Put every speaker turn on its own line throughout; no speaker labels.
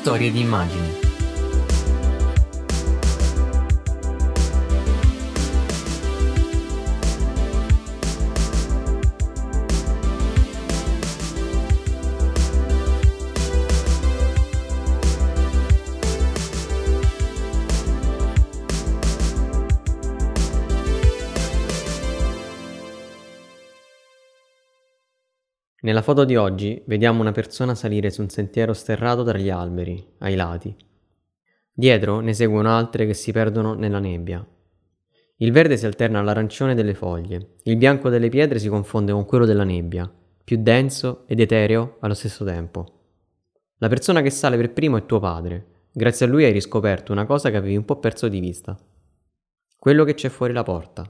Storie di immagini.
Foto di oggi vediamo una persona salire su un sentiero sterrato tra gli alberi, ai lati. Dietro ne seguono altre che si perdono nella nebbia. Il verde si alterna all'arancione delle foglie, il bianco delle pietre si confonde con quello della nebbia, più denso ed etereo allo stesso tempo. La persona che sale per primo è tuo padre. Grazie a lui hai riscoperto una cosa che avevi un po' perso di vista. Quello che c'è fuori la porta.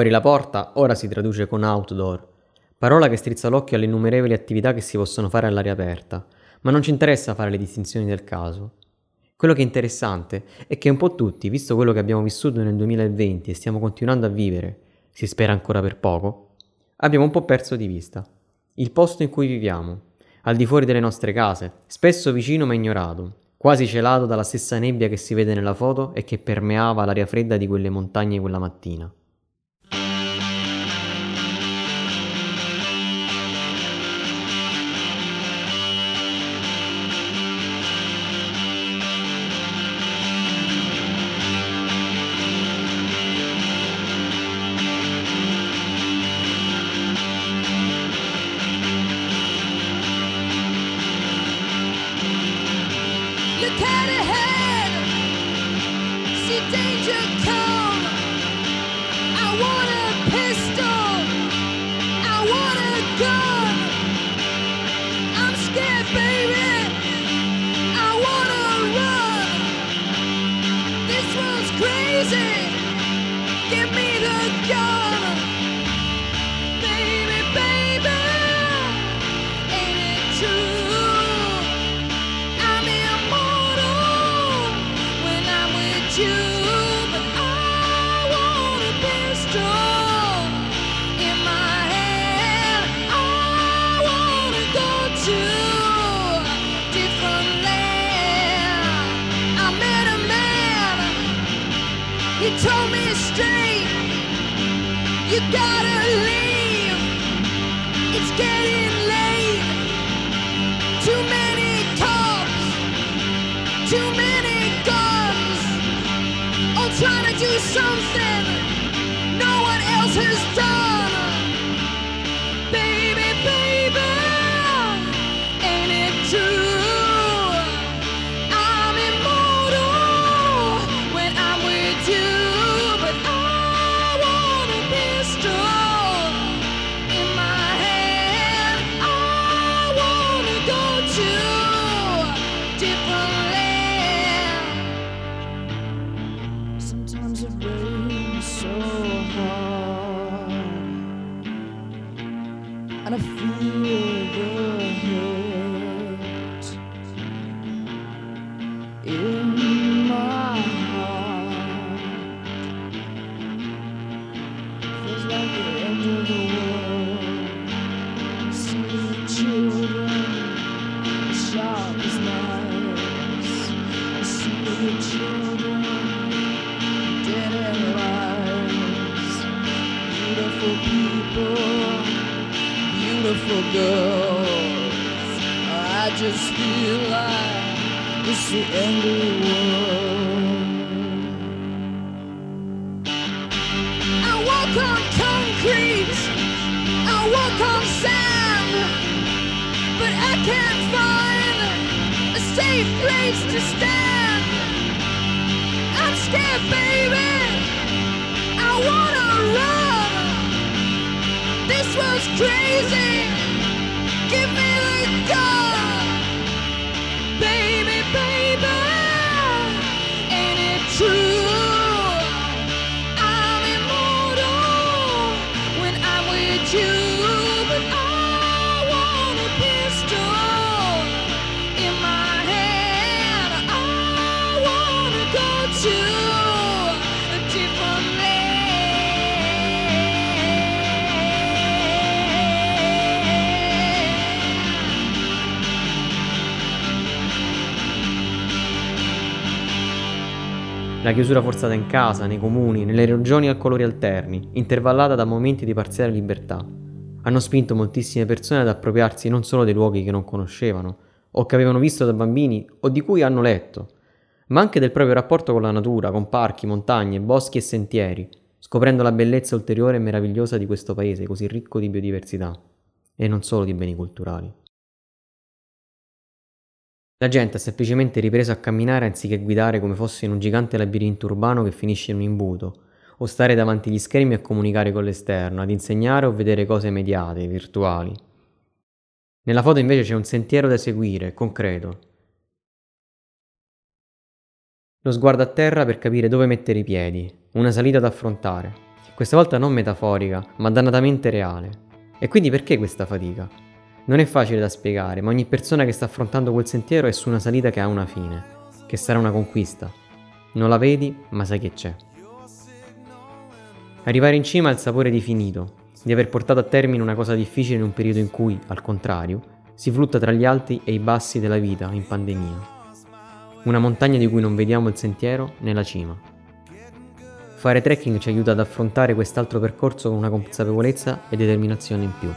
Fuori la porta ora si traduce con outdoor, parola che strizza l'occhio alle innumerevoli attività che si possono fare all'aria aperta, ma non ci interessa fare le distinzioni del caso. Quello che è interessante è che un po' tutti, visto quello che abbiamo vissuto nel 2020 e stiamo continuando a vivere, si spera ancora per poco, abbiamo un po' perso di vista il posto in cui viviamo, al di fuori delle nostre case, spesso vicino ma ignorato, quasi celato dalla stessa nebbia che si vede nella foto e che permeava l'aria fredda di quelle montagne quella mattina.
Just girls. I just feel like it's the end of the world. I walk on concrete, I walk on sand, but I can't find a safe place to stand. I'm scared, baby. I wanna run. This was crazy. You,
La chiusura forzata in casa, nei comuni, nelle regioni a colori alterni, intervallata da momenti di parziale libertà, hanno spinto moltissime persone ad appropriarsi non solo dei luoghi che non conoscevano, o che avevano visto da bambini, o di cui hanno letto, ma anche del proprio rapporto con la natura, con parchi, montagne, boschi e sentieri, scoprendo la bellezza ulteriore e meravigliosa di questo paese così ricco di biodiversità, e non solo di beni culturali. La gente ha semplicemente ripreso a camminare anziché guidare come fosse in un gigante labirinto urbano che finisce in un imbuto, o stare davanti agli schermi a comunicare con l'esterno, ad insegnare o vedere cose mediate, virtuali. Nella foto invece c'è un sentiero da seguire, concreto. Lo sguardo a terra per capire dove mettere i piedi, una salita da affrontare, questa volta non metaforica, ma dannatamente reale. E quindi perché questa fatica? Non è facile da spiegare, ma ogni persona che sta affrontando quel sentiero è su una salita che ha una fine, che sarà una conquista. Non la vedi, ma sai che c'è. Arrivare in cima ha il sapore di finito, di aver portato a termine una cosa difficile in un periodo in cui, al contrario, si flutta tra gli alti e i bassi della vita in pandemia. Una montagna di cui non vediamo il sentiero né la cima. Fare trekking ci aiuta ad affrontare quest'altro percorso con una consapevolezza e determinazione in più.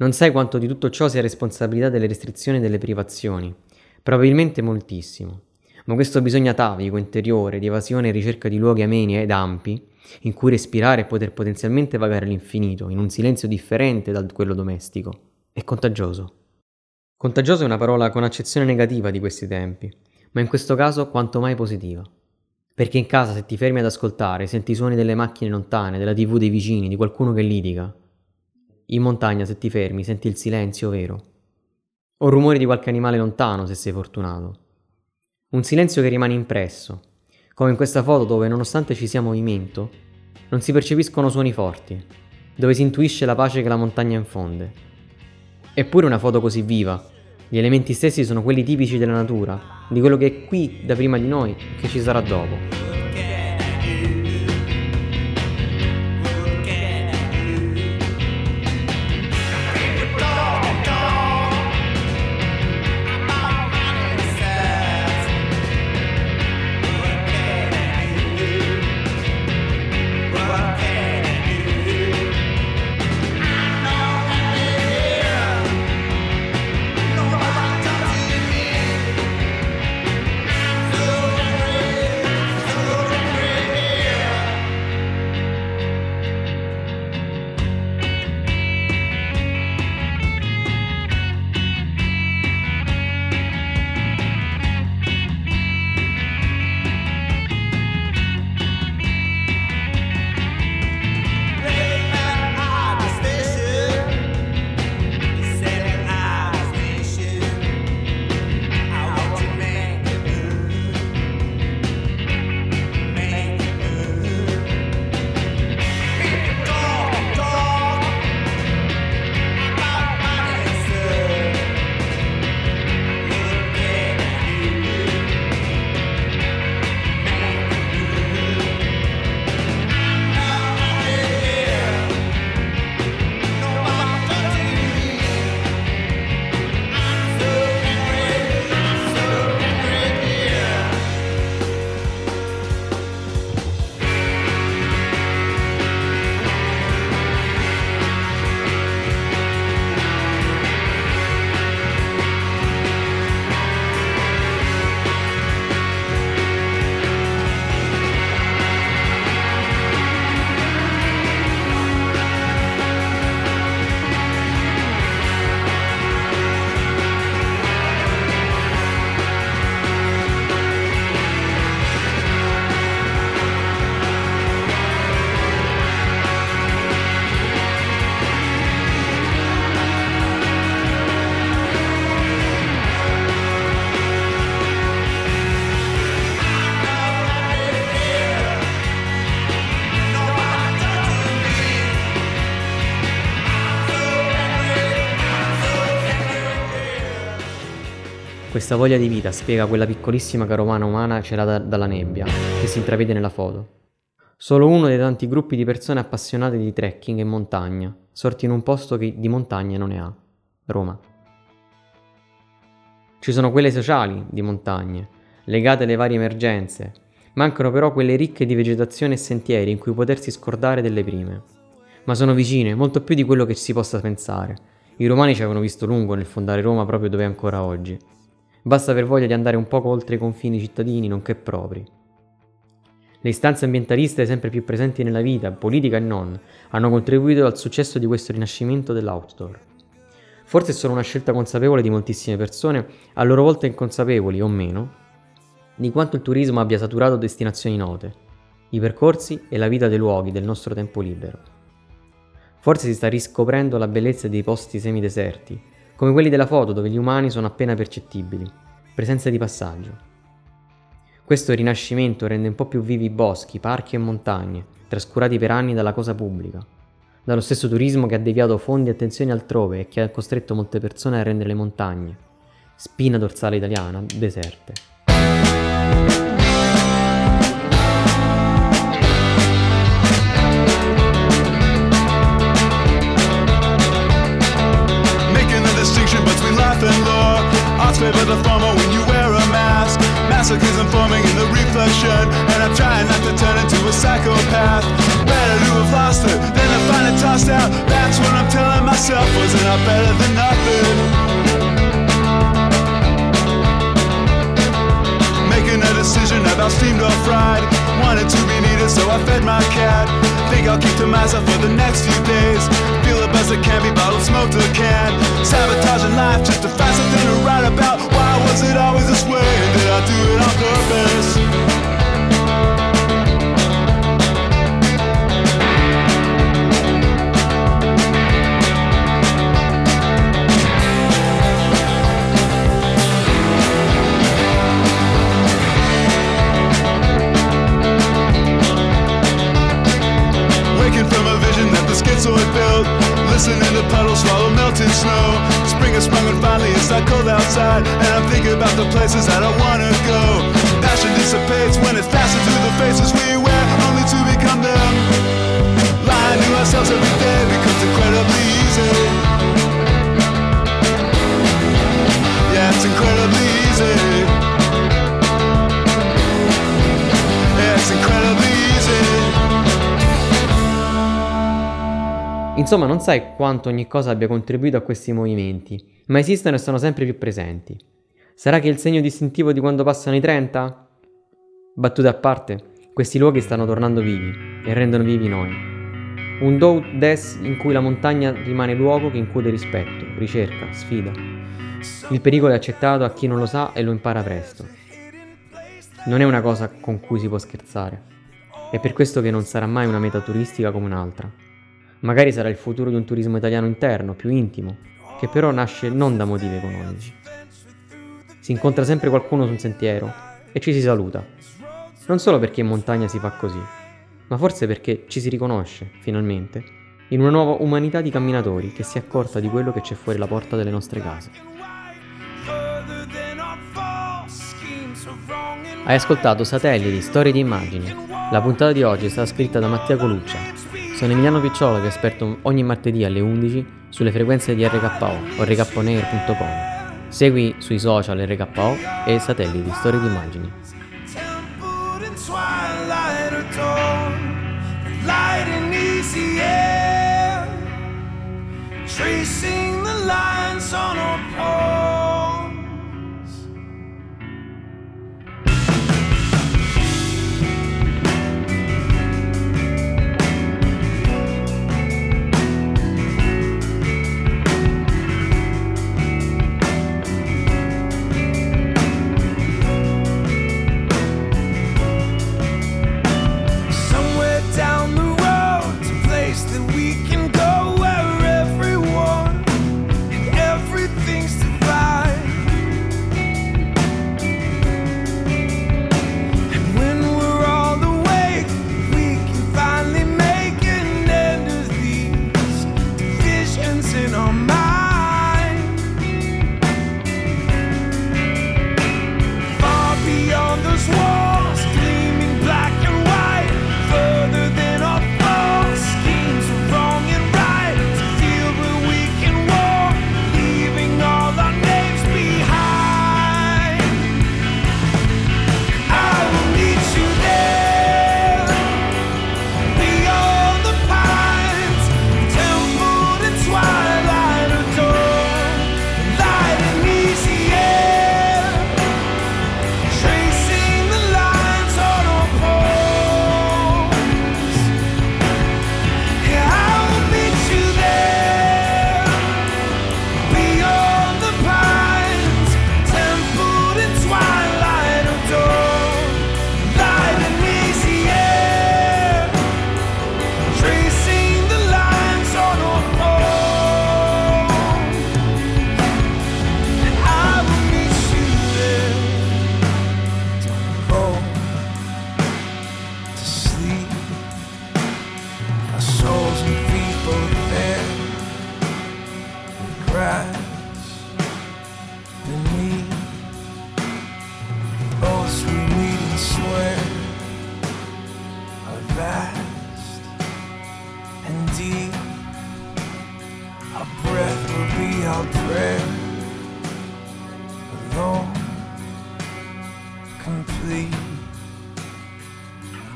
Non sai quanto di tutto ciò sia responsabilità delle restrizioni e delle privazioni. Probabilmente moltissimo. Ma questo bisogno atavico, interiore, di evasione e ricerca di luoghi ameni ed ampi, in cui respirare e poter potenzialmente vagare l'infinito, in un silenzio differente da quello domestico, è contagioso. Contagioso è una parola con accezione negativa di questi tempi, ma in questo caso quanto mai positiva. Perché in casa se ti fermi ad ascoltare, senti i suoni delle macchine lontane, della tv dei vicini, di qualcuno che litiga. In montagna se ti fermi, senti il silenzio vero. O rumori di qualche animale lontano se sei fortunato. Un silenzio che rimane impresso, come in questa foto dove nonostante ci sia movimento, non si percepiscono suoni forti, dove si intuisce la pace che la montagna infonde. Eppure una foto così viva, gli elementi stessi sono quelli tipici della natura, di quello che è qui da prima di noi e che ci sarà dopo. Questa voglia di vita spiega quella piccolissima carovana umana celata dalla nebbia che si intravede nella foto. Solo uno dei tanti gruppi di persone appassionate di trekking e montagna, sorti in un posto che di montagna non ne ha, Roma. Ci sono quelle sociali di montagne, legate alle varie emergenze, mancano però quelle ricche di vegetazione e sentieri in cui potersi scordare delle prime. Ma sono vicine, molto più di quello che si possa pensare. I romani ci avevano visto lungo nel fondare Roma proprio dove è ancora oggi. Basta aver voglia di andare un poco oltre i confini cittadini, nonché propri. Le istanze ambientaliste sempre più presenti nella vita, politica e non, hanno contribuito al successo di questo rinascimento dell'outdoor. Forse è solo una scelta consapevole di moltissime persone, a loro volta inconsapevoli o meno, di quanto il turismo abbia saturato destinazioni note, i percorsi e la vita dei luoghi del nostro tempo libero. Forse si sta riscoprendo la bellezza dei posti semideserti, come quelli della foto dove gli umani sono appena percettibili, presenza di passaggio. Questo rinascimento rende un po' più vivi boschi, parchi e montagne, trascurati per anni dalla cosa pubblica, dallo stesso turismo che ha deviato fondi e attenzioni altrove e che ha costretto molte persone a rendere le montagne, spina dorsale italiana, deserte.
the farmer when you wear a mask. Masochism forming in the reflection, and I'm trying not to turn into a psychopath. Better to have lost it than to find it tossed out. That's what I'm telling myself. Wasn't I better than nothing? Making a decision about steamed or fried. Wanted to be needed, so I fed my cat. Think I'll keep to myself for the next few days. Feel a buzz that can't be bottled, smoked or canned. Sabotaging life just to find something to write.
Insomma, non sai quanto ogni cosa abbia contribuito a questi movimenti, ma esistono e sono sempre più presenti. Sarà che il segno distintivo di quando passano i 30? Battute a parte, questi luoghi stanno tornando vivi e rendono vivi noi. Un do des in cui la montagna rimane luogo che incute rispetto, ricerca, sfida. Il pericolo è accettato a chi non lo sa e lo impara presto. Non è una cosa con cui si può scherzare. È per questo che non sarà mai una meta turistica come un'altra. Magari sarà il futuro di un turismo italiano interno, più intimo, che però nasce non da motivi economici. Si incontra sempre qualcuno su un sentiero e ci si saluta. Non solo perché in montagna si fa così, ma forse perché ci si riconosce, finalmente, in una nuova umanità di camminatori che si è accorta di quello che c'è fuori la porta delle nostre case. Hai ascoltato Satelliti, Storie di Immagini. La puntata di oggi è stata scritta da Mattia Coluccia. Sono Emiliano Piccolo che è esperto ogni martedì alle 11 sulle frequenze di RKO o rkponair.com. Segui sui social RKO e Satelliti, Storie di
easy air, tracing the lines on our palms.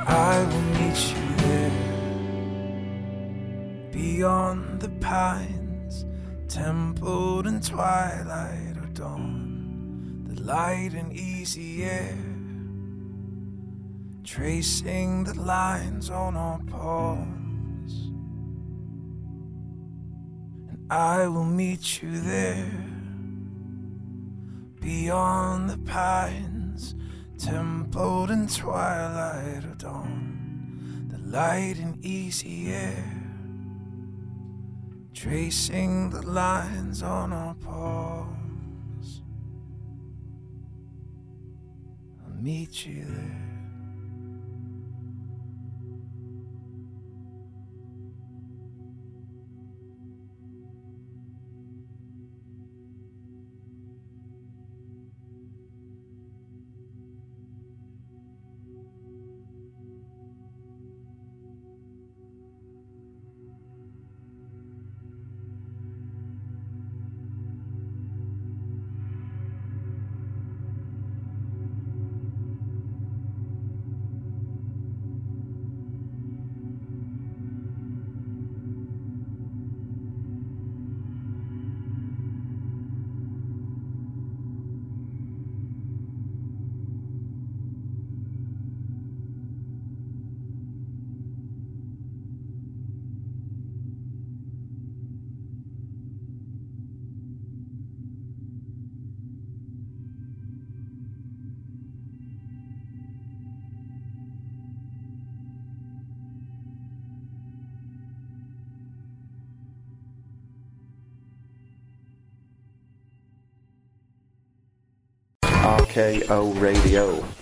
I will meet you there. Beyond the pines, templed in twilight or dawn, the light and easy air. tracing the lines on our palms. And I will meet you there, beyond the pines, templed in twilight or dawn, the light and easy air. Tracing the lines on our palms. I'll meet you there.
RKO Radio.